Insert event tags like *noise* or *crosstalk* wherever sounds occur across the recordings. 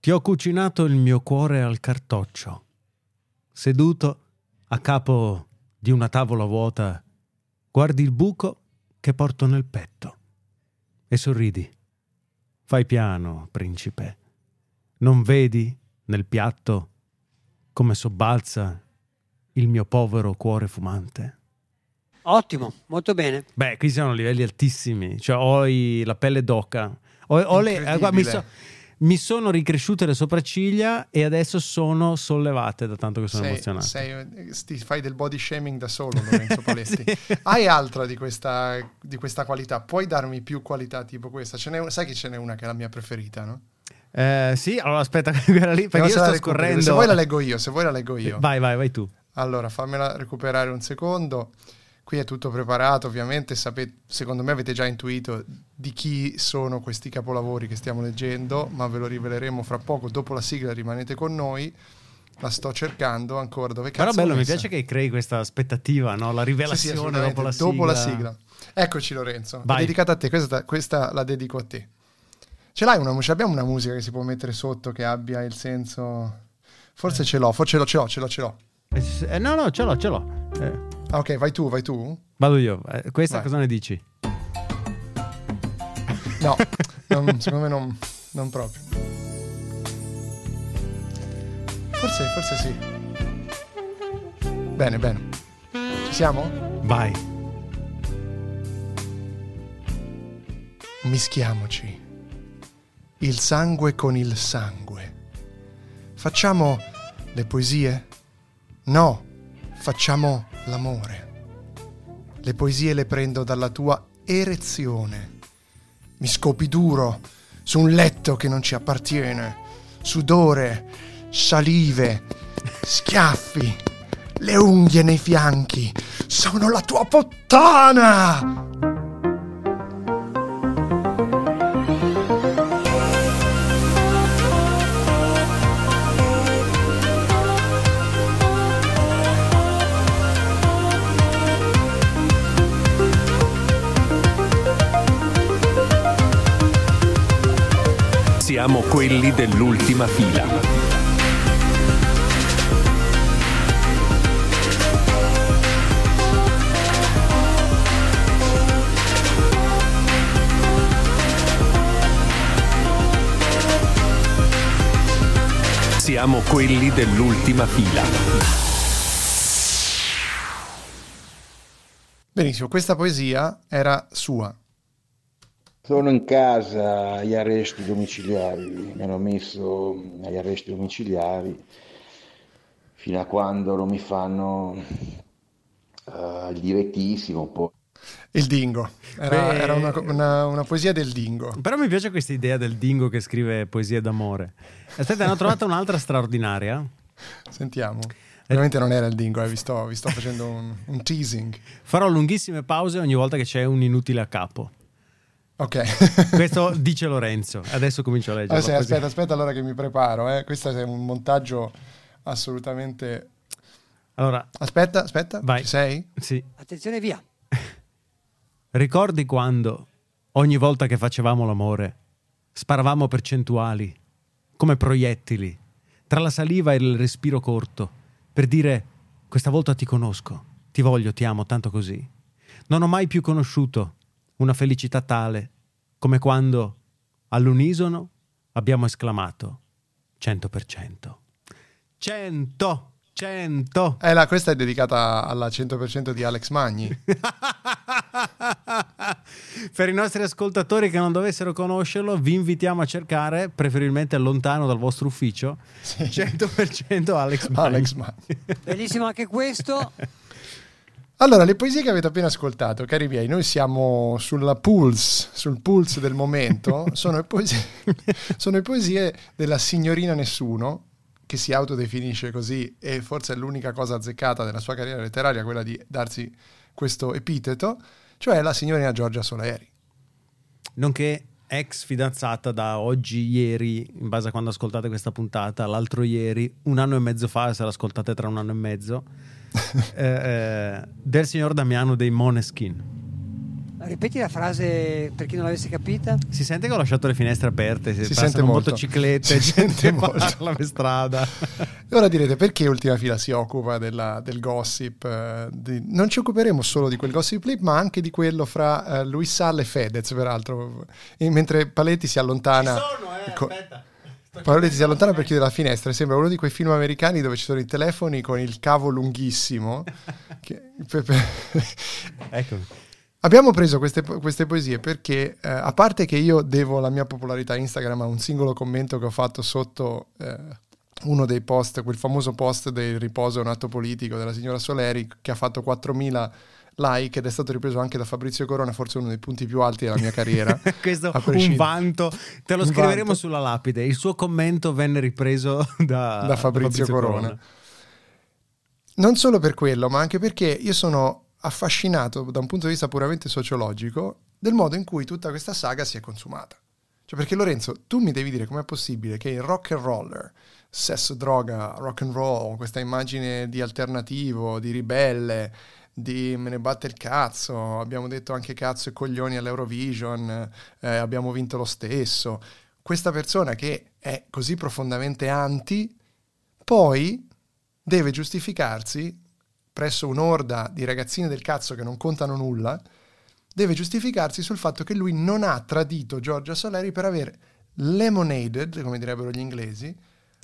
Ti ho cucinato il mio cuore al cartoccio. Seduto a capo di una tavola vuota, guardi il buco che porto nel petto e sorridi. Fai piano, principe. Non vedi nel piatto come sobbalza il mio povero cuore fumante? Ottimo, molto bene. Beh, qui siamo a livelli altissimi. Cioè, ho i- la pelle d'oca. Ho, ho le, eh, guarda, mi, so- mi sono ricresciute le sopracciglia e adesso sono sollevate da tanto che sono Sei, emozionato. sei- ti fai del body shaming da solo, *laughs* Lorenzo Paletti. Sì. Hai altra di questa, di questa qualità? Puoi darmi più qualità tipo questa? Ce n'è, sai che ce n'è una che è la mia preferita, no? Eh, sì, allora aspetta, *laughs* quella lì, perché io sto scorrendo. Se vuoi la leggo io, se vuoi la leggo io. Vai, vai, vai tu. Allora, fammela recuperare un secondo. Qui è tutto preparato, ovviamente. Sapete, secondo me avete già intuito di chi sono questi capolavori che stiamo leggendo, ma ve lo riveleremo fra poco. Dopo la sigla rimanete con noi. La sto cercando ancora. Dove cazzo Però bello, mi piace che crei questa aspettativa, no? La Sì, sì, rivelazione assolutamente, dopo la sigla. dopo la sigla. Eccoci Lorenzo, è dedicata a te, questa, questa la dedico a te. Ce l'hai una musica? Abbiamo una musica che si può mettere sotto che abbia il senso... Forse ce l'ho, forse ce l'ho, ce l'ho, ce l'ho, ce l'ho. Eh, no, no, ce l'ho, ce l'ho. Eh, Ah, ok, vai tu, vai tu. vado io. Eh, questa Vai. cosa ne dici? No, *laughs* non- secondo me non, non proprio. Forse, forse sì. Bene, bene. Ci siamo? Vai. Mischiamoci. Il sangue con il sangue. Facciamo le poesie? No, facciamo l'amore. Le poesie le prendo dalla tua erezione. Mi scopi duro su un letto che non ci appartiene. Sudore, salive, schiaffi, le unghie nei fianchi. Sono la tua puttana! Siamo quelli dell'ultima fila. Siamo quelli dell'ultima fila. Benissimo, questa poesia era sua. Sono in casa agli arresti domiciliari, mi hanno messo agli arresti domiciliari fino a quando non mi fanno eh, il direttissimo, poi Il dingo. Era, Beh. era una, una- una poesia del dingo. Però mi piace questa idea del dingo che scrive poesie d'amore. Aspetta, ne ho trovata un'altra straordinaria. Sentiamo. Veramente non era il dingo, eh, vi, sto, vi sto facendo un, un teasing. Farò lunghissime pause ogni volta che c'è un inutile a capo. Ok. *laughs* Questo *laughs* dice Lorenzo. Adesso comincio a leggere. Allora, sì, aspetta, aspetta allora che mi preparo. Eh. Questo è un montaggio assolutamente... Allora, Aspetta, aspetta. Vai. Ci sei? sì. Attenzione, via. *laughs* Ricordi quando, ogni volta che facevamo l'amore, sparavamo percentuali, come proiettili, tra la saliva e il respiro corto, per dire questa volta ti conosco, ti voglio, ti amo tanto così. Non ho mai più conosciuto una felicità tale come quando, all'unisono, abbiamo esclamato 100%. 100! 100! Eh, là, questa è dedicata alla 100% di Alex Magni. *laughs* per i nostri ascoltatori che non dovessero conoscerlo, vi invitiamo a cercare, preferibilmente lontano dal vostro ufficio, 100% Alex Magni. Alex Magni. Bellissimo anche questo. *laughs* Allora, le poesie che avete appena ascoltato, cari miei, noi siamo sulla pulse, sul pulse del momento, *laughs* sono le poesie, sono le poesie della signorina Nessuno, che si autodefinisce così e forse è l'unica cosa azzeccata della sua carriera letteraria, quella di darsi questo epiteto, cioè la signorina Giorgia Soleri. Nonché ex fidanzata da oggi, ieri, in base a quando ascoltate questa puntata, l'altro ieri, un anno e mezzo fa, se l'ascoltate tra un anno e mezzo, eh, eh, del signor Damiano dei Moneskin. Ripeti la frase per chi non l'avesse capita. Si sente che ho lasciato le finestre aperte, si, Si sente molto. motociclette, *laughs* Si gente sente molto. parla per strada. E ora direte perché Ultima Fila si occupa della- del gossip? eh, di- non ci occuperemo solo di quel gossip clip, ma anche di quello fra eh, Luis Salla e Fedez, peraltro. E mentre Paletti si allontana. eh, co- Paletti si allontana per chiudere la finestra. Sembra uno di quei film americani dove ci sono i telefoni con il cavo lunghissimo. *laughs* che- Eccomi. Abbiamo preso queste, queste poesie perché, eh, a parte che io devo la mia popolarità Instagram a un singolo commento che ho fatto sotto eh, uno dei post, quel famoso post del riposo è un atto politico della signora Soleri, che ha fatto 4.000 like ed è stato ripreso anche da Fabrizio Corona, forse uno dei punti più alti della mia carriera. *laughs* Questo A un vanto, te lo Un scriveremo vanto. sulla lapide. Il suo commento venne ripreso *laughs* da, da Fabrizio, Corona. Non solo per quello, ma anche perché io sono affascinato da un punto di vista puramente sociologico del modo in cui tutta questa saga si è consumata. Cioè, perché Lorenzo, tu mi devi dire com'è possibile che il rock and roller, sesso, droga, rock and roll, questa immagine di alternativo, di ribelle, di me ne batte il cazzo, abbiamo detto anche cazzo e coglioni all'Eurovision, eh, abbiamo vinto lo stesso. Questa persona che è così profondamente anti, poi deve giustificarsi presso un'orda di ragazzine del cazzo che non contano nulla, deve giustificarsi sul fatto che lui non ha tradito Giorgia Soleri per aver lemonaded, come direbbero gli inglesi,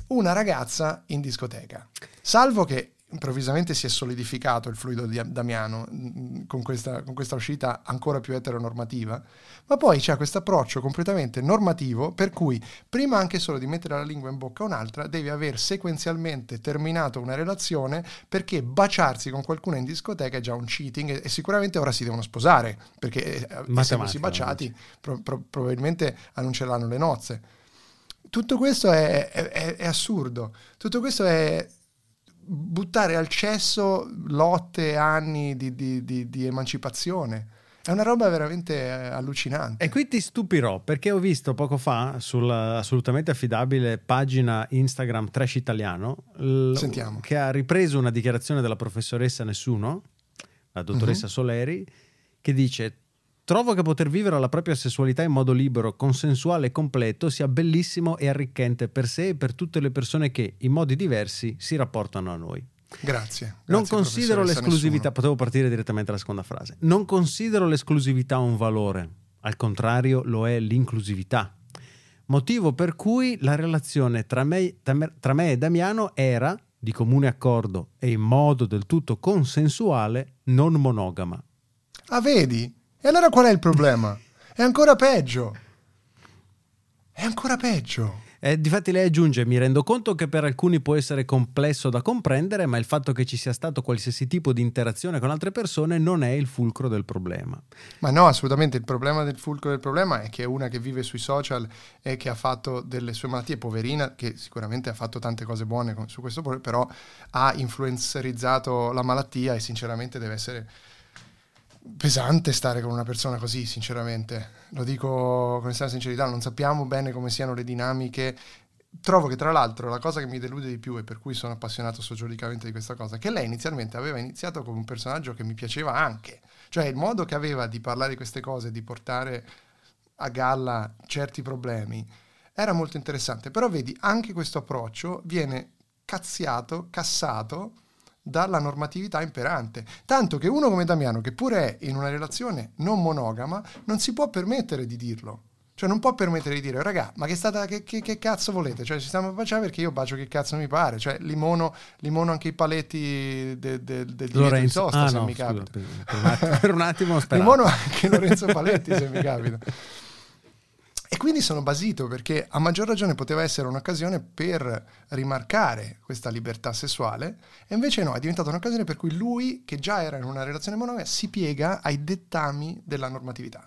una ragazza in discoteca. Salvo che improvvisamente si è solidificato il fluido di Damiano mh, con questa, con questa uscita ancora più eteronormativa, ma poi c'è questo approccio completamente normativo per cui prima anche solo di mettere la lingua in bocca a un'altra devi aver sequenzialmente terminato una relazione perché baciarsi con qualcuno in discoteca è già un cheating e, e sicuramente ora si devono sposare perché eh, essendosi baciati pro- pro- probabilmente annunceranno le nozze. Tutto questo è, è- è- è assurdo, tutto questo è buttare al cesso lotte, anni di, di- di- di emancipazione. È una roba veramente eh, allucinante. E qui ti stupirò perché ho visto poco fa sulla assolutamente affidabile pagina Instagram Trash Italiano l- che ha ripreso una dichiarazione della professoressa Nessuno, la dottoressa Mhm. Soleri, che dice Trovo che poter vivere la propria sessualità in modo libero, consensuale e completo sia bellissimo e arricchente per sé e per tutte le persone che, in modi diversi, si rapportano a noi. Grazie. Non grazie, considero l'esclusività, potevo partire direttamente alla seconda frase. Non considero l'esclusività un valore, al contrario lo è l'inclusività. Motivo per cui la relazione tra me- tra me e Damiano era, di comune accordo e in modo del tutto consensuale, non monogama. Ah, vedi? E allora qual è il problema? È ancora peggio. È ancora peggio. E difatti lei aggiunge, mi rendo conto che per alcuni può essere complesso da comprendere, ma il fatto che ci sia stato qualsiasi tipo di interazione con altre persone non è il fulcro del problema. Ma no, assolutamente. Il problema del fulcro del problema è che è una che vive sui social e che ha fatto delle sue malattie, poverina, che sicuramente ha fatto tante cose buone su questo, però ha influencerizzato la malattia e sinceramente deve essere pesante stare con una persona così, sinceramente. Lo dico con estrema sincerità, non sappiamo bene come siano le dinamiche. Trovo che tra l'altro la cosa che mi delude di più e per cui sono appassionato sociologicamente di questa cosa è che lei inizialmente aveva iniziato come un personaggio che mi piaceva anche. Cioè il modo che aveva di parlare di queste cose, di portare a galla certi problemi, era molto interessante. Però vedi, anche questo approccio viene cazziato, cassato dalla normatività imperante. Tanto che uno come Damiano, che pure è in una relazione non monogama, non si può permettere di dirlo. Cioè non può permettere di dire, raga, ma che, stata, che, che- che cazzo volete? Cioè ci stiamo a baciare perché io bacio che cazzo mi pare. Cioè limono, limono anche i paletti de- de- del divieto di sosta ah se no, mi scusa, capita. per, per un attimo, per un attimo. *laughs* Limono anche Lorenzo Paletti se mi capita. *laughs* E quindi sono basito perché a maggior ragione poteva essere un'occasione per rimarcare questa libertà sessuale e invece no, è diventata un'occasione per cui lui, che già era in una relazione monogama, si piega ai dettami della normatività.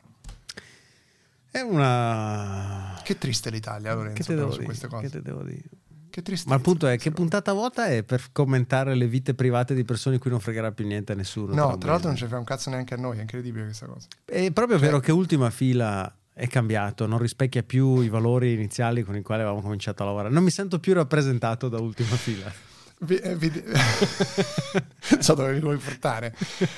È una... Che triste l'Italia, Lorenzo, Che però, su queste cose. Che te devo dire? Che tristezza. Ma il punto è che puntata vuota è per commentare le vite private di persone in cui non fregherà più niente a nessuno. No, tra l'altro non ci fa un cazzo neanche a noi, è incredibile questa cosa. È proprio Cioè- vero che Ultima Fila è cambiato, non rispecchia più i valori iniziali con i quali avevamo cominciato a lavorare. Non mi sento più rappresentato da Ultima Fila. Vi- eh, vi- *laughs* so dove mi vuoi portare.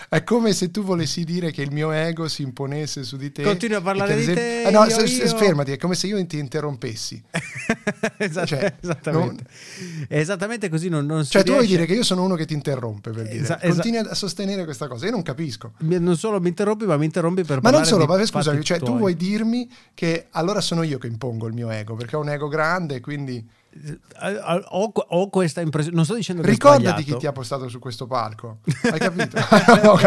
È come se tu volessi dire che il mio ego si imponesse su di te. Continui a parlare di esempio- te, Eh, no, io- s- s- io- fermati, è come se io ti interrompessi. *laughs* Esat- Cioè, esattamente. È esattamente così. Non, non Cioè, tu vuoi dire che io sono uno che ti interrompe per dire. Esa- esa- Continui a sostenere questa cosa. Io non capisco. Mi- Non solo mi interrompi, ma mi interrompi per Ma non parlare solo, di ma scusami, cioè, tu tuoi. vuoi dirmi che allora sono io che impongo il mio ego, perché ho un ego grande, quindi Ho, ho questa impressione. Non sto dicendo che ricordati chi ti ha postato su questo palco. Hai *laughs* capito? *laughs* No, ho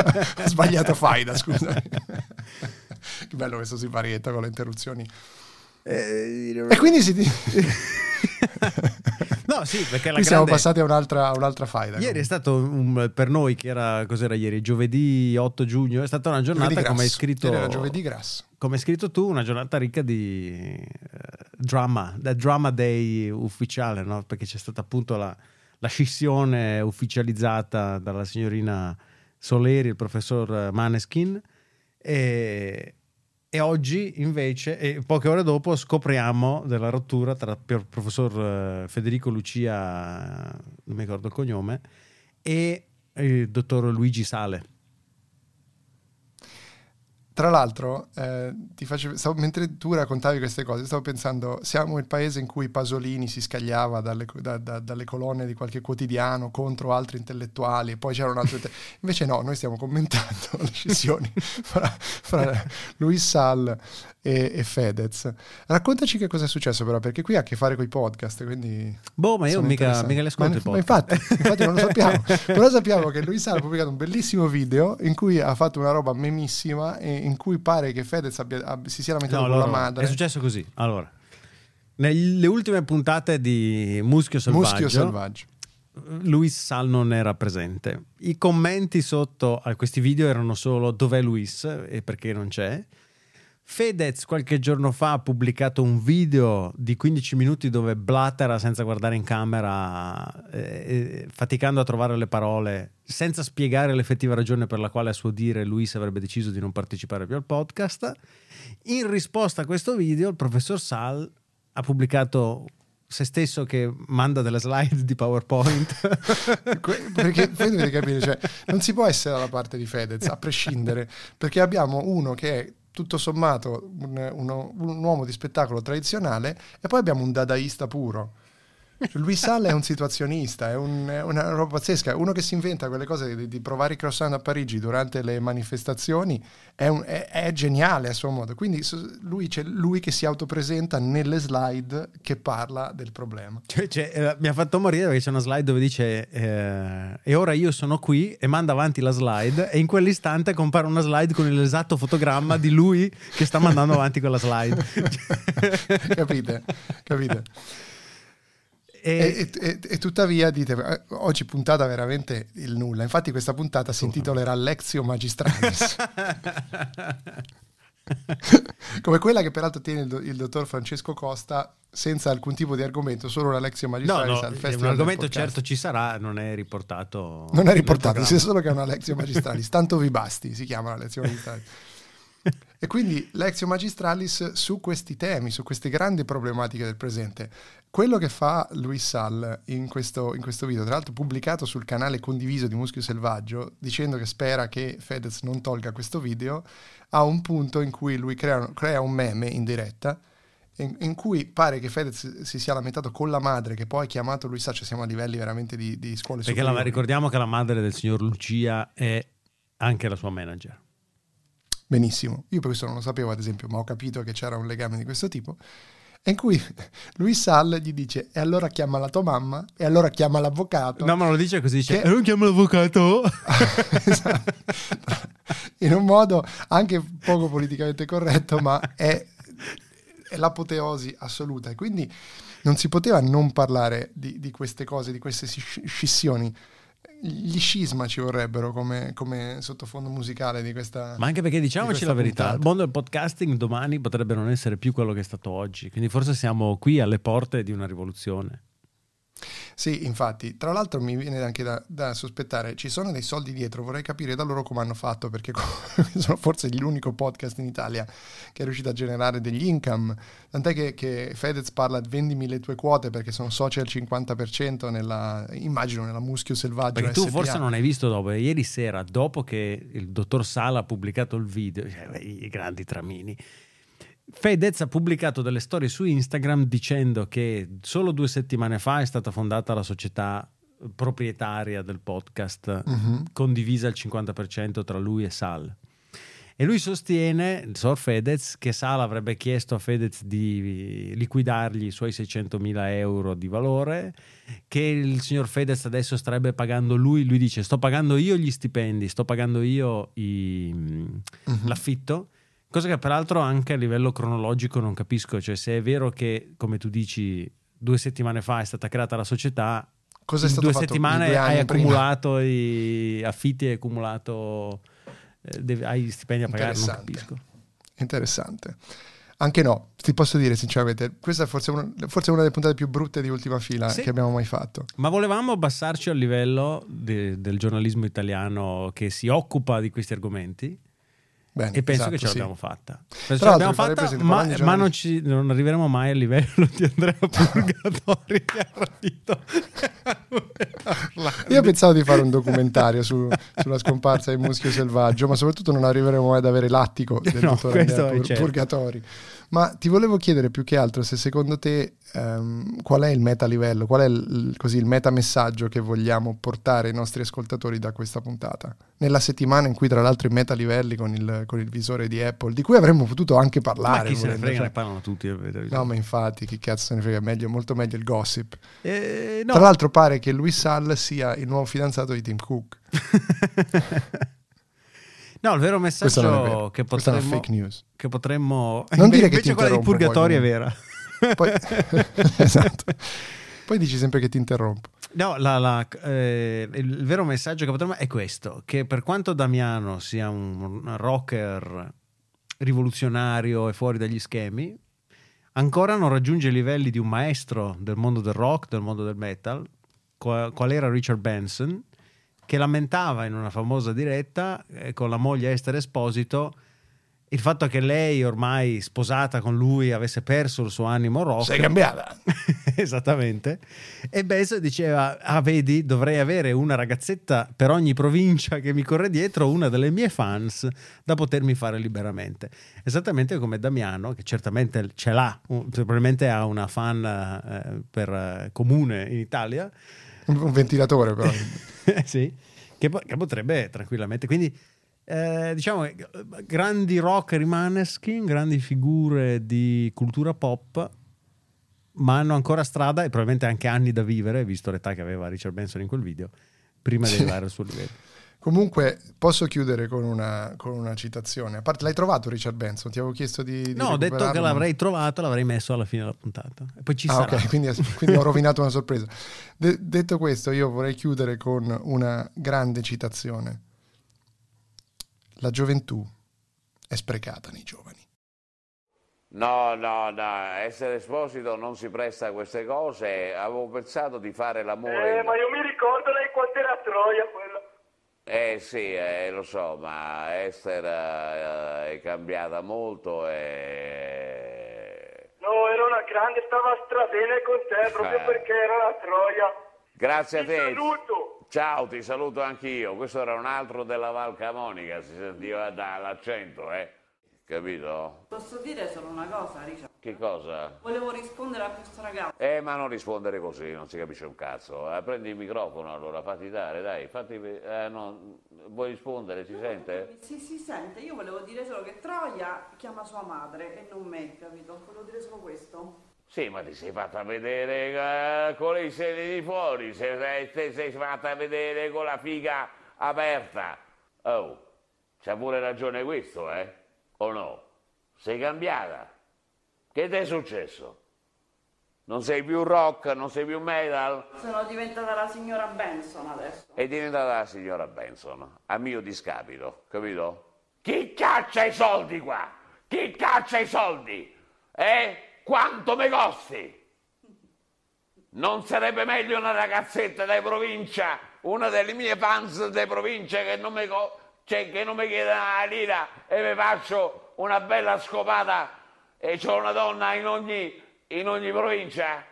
sbagliato Faida, scusami. *laughs* che bello questo siparietto con le interruzioni. Eh, E quindi si... *laughs* no, sì, perché la Qui siamo grande- passati a un'altra, a un'altra faida. Ieri è stato un- per noi che era cos'era ieri? Giovedì 8 giugno, è stata una giornata come hai scritto Ieri era giovedì grasso. come hai scritto tu, una giornata ricca di eh, drama, da drama day ufficiale, no? perché c'è stata appunto la, la scissione ufficializzata dalla signorina Soleri, il professor Maneskin, e, e oggi invece, e poche ore dopo, scopriamo della rottura tra il professor eh, Federico Lucia, non mi ricordo il cognome, e il dottor Luigi Sale. Tra l'altro, eh, ti faccio- stavo- mentre tu raccontavi queste cose, stavo pensando, siamo il paese in cui Pasolini si scagliava dalle, da- da- dalle colonne di qualche quotidiano contro altri intellettuali, e poi c'era un altro... *laughs* Invece no, noi stiamo commentando *laughs* le scissioni fra, fra Luis Sal e, e Fedez. Raccontaci che cosa è successo però, perché qui ha a che fare con i podcast, quindi... Boh, ma io mica, mica le ascolto Ma, i ma podcast. infatti, infatti non lo sappiamo. *laughs* Però sappiamo che Luis Sala ha pubblicato un bellissimo video in cui ha fatto una roba memissima e in cui pare che Fedez abbia- ab- si sia lamentato No, con la allora, madre. È successo così. Allora, nelle ultime puntate di Muschio Selvaggio, Muschio selvaggio. Luis Sal non era presente. I commenti sotto a questi video erano solo dov'è Luis e perché non c'è. Fedez qualche giorno fa ha pubblicato un video di 15 minuti dove blattera senza guardare in camera, eh, eh, faticando a trovare le parole, senza spiegare l'effettiva ragione per la quale a suo dire Luis avrebbe deciso di non partecipare più al podcast. In risposta a questo video, il professor Sal ha pubblicato se stesso che manda delle slide di PowerPoint. *laughs* Perché voi dovete capire, cioè, non si può essere dalla parte di Fedez, a prescindere, perché abbiamo uno che è tutto sommato un, uno- un uomo di spettacolo tradizionale e poi abbiamo un dadaista puro. Luis Salla è un situazionista, è, un- è una roba pazzesca, uno che si inventa quelle cose di, di provare i croissant a Parigi durante le manifestazioni, è, un- è- è geniale a suo modo. Quindi lui, c'è lui che si autopresenta nelle slide che parla del problema. Cioè, cioè, eh, mi ha fatto morire perché c'è una slide dove dice eh, e ora io sono qui e manda avanti la slide e in quell'istante compare una slide con l'esatto fotogramma di lui che sta mandando avanti quella slide. *laughs* Capite? Capite? E- E, e- tuttavia dite, eh, oggi puntata veramente il nulla. Infatti questa puntata si intitolerà Lexio Magistralis, *laughs* come quella che peraltro tiene il, do- il dottor Francesco Costa senza alcun tipo di argomento, solo una Lexio no, Magistralis no, al un Festival del argomento certo ci sarà, non è riportato. Non è riportato, sia solo che è una Lexio Magistralis, tanto vi basti, si chiama la Lexio Magistralis. *laughs* E quindi Lexio Magistralis su questi temi, su queste grandi problematiche del presente. Quello che fa Luis Sal in questo, in questo video, tra l'altro pubblicato sul canale condiviso di Muschio Selvaggio, dicendo che spera che Fedez non tolga questo video, ha un punto in cui lui crea, crea un meme in diretta, in, in cui pare che Fedez si sia lamentato con la madre, che poi ha chiamato Luis Sal, cioè siamo a livelli veramente di, di scuole Perché la- ricordiamo che la madre del signor Lucia è anche la sua manager. Benissimo, io questo non lo sapevo ad esempio, ma ho capito che c'era un legame di questo tipo, e in cui *laughs* Luis Sal gli dice e allora chiama la tua mamma e allora chiama l'avvocato. No, ma lo dice così: dice, Che- "E non chiamo l'avvocato. *laughs* *laughs* Esatto. In un modo anche poco politicamente corretto, ma è, è l'apoteosi assoluta. E quindi non si poteva non parlare di, di queste cose, di queste sci- scissioni. Gli scisma ci vorrebbero come, come sottofondo musicale di questa. Ma anche perché diciamoci questa la verità, puntata. il mondo del podcasting domani potrebbe non essere più quello che è stato oggi, quindi forse siamo qui alle porte di una rivoluzione. Sì, infatti, tra l'altro mi viene anche da, da sospettare, ci sono dei soldi dietro, vorrei capire da loro come hanno fatto, perché *laughs* sono forse l'unico podcast in Italia che è riuscito a generare degli income, tant'è che, che Fedez parla di vendimi le tue quote perché sono soci al 50% nella, immagino, nella Muschio Selvaggio Perché tu SPA. forse non hai visto dopo, ieri sera, dopo che il dottor Sala ha pubblicato il video, cioè, i grandi tramini, Fedez ha pubblicato delle storie su Instagram dicendo che solo due settimane fa è stata fondata la società proprietaria del podcast, Mhm. condivisa al 50% tra lui e Sal. E lui sostiene, Sor Fedez, che Sal avrebbe chiesto a Fedez di liquidargli i suoi 600.000 euro di valore, che il signor Fedez adesso starebbe pagando lui, lui dice sto pagando io gli stipendi, sto pagando io i- Mhm. l'affitto, cosa che peraltro anche a livello cronologico non capisco, cioè se è vero che, come tu dici, due settimane fa è stata creata la società, Cosa è in stato due fatto settimane due hai prima? accumulato i affitti, hai accumulato eh, hai stipendi a pagare, non capisco. Interessante. Anche no, ti posso dire sinceramente, questa è forse, una- forse una delle puntate più brutte di ultima fila Sì. che abbiamo mai fatto. Ma volevamo abbassarci al livello de- del giornalismo italiano che si occupa di questi argomenti Bene, e penso esatto, che ce sì. l'abbiamo fatta. Penso ce l'abbiamo fatta, ma, ma non, ci- non arriveremo mai al livello di Andrea *laughs* Purgatori che ha rapito. Io pensavo di fare un documentario su- sulla scomparsa di Muschio Selvaggio, ma soprattutto non arriveremo mai ad avere l'attico del No, dottor Andrea Pur- certo. Purgatori. Ma ti volevo chiedere più che altro se secondo te ehm, qual è il meta livello, qual è il, così, il meta messaggio che vogliamo portare ai nostri ascoltatori da questa puntata? Nella settimana in cui tra l'altro i meta livelli con il, con il visore di Apple, di cui avremmo potuto anche Ma parlare. chi se ne volendo, frega, cioè- ne parlano tutti. eh, No, ma infatti, chi cazzo se ne frega, meglio, molto meglio il gossip. Eh, no. Tra l'altro pare che Louis Sall sia il nuovo fidanzato di Tim Cook. *laughs* no, il vero è messaggio che è potremmo, che potremmo Non dire che invece ti quella di Purgatorio è *laughs* poi, vera. *laughs* Poi, esatto. Poi dici sempre che ti interrompo. No, la- la- eh, il vero messaggio che potremmo è questo: che per quanto Damiano sia un, un rocker rivoluzionario e fuori dagli schemi, ancora non raggiunge i livelli di un maestro del mondo del rock, del mondo del metal, qual, qual era Richard Benson, che lamentava in una famosa diretta eh, con la moglie Esther Esposito il fatto che lei, ormai sposata con lui, avesse perso il suo animo rock. Sei cambiata. *laughs* Esattamente. E Bezos diceva: Ah, vedi, dovrei avere una ragazzetta per ogni provincia che mi corre dietro, una delle mie fans, da potermi fare liberamente. Esattamente come Damiano, che certamente ce l'ha, probabilmente ha una fan eh, per, eh, comune in Italia. Un ventilatore però. *laughs* sì, che, che potrebbe tranquillamente. Quindi, eh, diciamo, eh, grandi rock rimaneskin, grandi figure di cultura pop, ma hanno ancora strada e probabilmente anche anni da vivere, visto l'età che aveva Richard Benson in quel video, prima di arrivare al suo livello. Comunque posso chiudere con una, con una citazione. A parte, l'hai trovato Richard Benson? Ti avevo chiesto di... di No, ho detto che l'avrei trovato, l'avrei messo alla fine della puntata. E poi ci Ah, sarà. ok, quindi, quindi ho *laughs* rovinato una sorpresa. De- detto questo, io vorrei chiudere con una grande citazione. La gioventù è sprecata nei giovani. No, no, no, essere esposito non si presta a queste cose. Avevo pensato di fare l'amore. Eh, ma io mi ricordo lei quando era Troia quella. Eh sì, eh, lo so, ma Esther eh, è cambiata molto e... No, era una grande, stava stravene con te proprio Eh. perché era la Troia. Grazie a Ti te. saluto. Ciao, ti saluto anch'io. Questo era un altro della Val Camonica, si sentiva dall'accento, eh? Capito? Posso dire solo una cosa, Richard? Che cosa? Volevo rispondere a questo ragazzo. Eh, ma non rispondere così, non si capisce un cazzo. Eh, prendi il microfono allora, fatti dare, dai, fatti... Eh, no, vuoi rispondere, si sente? Si, si sente, io volevo dire solo che Troia chiama sua madre e non me, capito? Volevo dire solo questo. Sì, ma ti sei fatta vedere eh, con i seni di fuori, se, se- ti sei fatta vedere con la figa aperta. Oh, c'ha pure ragione questo, eh? O no? Sei cambiata? Che ti è successo? Non sei più rock, non sei più metal? Sono diventata la signora Benson adesso. È diventata la signora Benson, a mio discapito, capito? Chi caccia i soldi qua? Chi caccia i soldi? Eh? Quanto me costi? Non sarebbe meglio una ragazzetta di provincia, una delle mie fans di provincia che non mi, co- cioè, che non mi chiede una lira e mi faccio una bella scopata e c'ho una donna in ogni, in ogni provincia?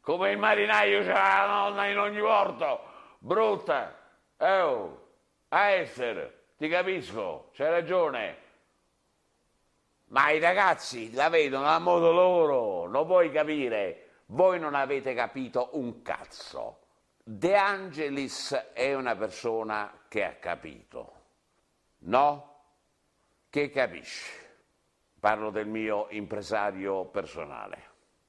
Come il marinaio c'ha la donna in ogni porto, brutta. Oh, a essere, ti capisco, c'hai ragione. Ma i ragazzi la vedono a modo loro, lo puoi capire. Voi non avete capito un cazzo. De Angelis è una persona che ha capito, no? Che capisce. Parlo del mio impresario personale.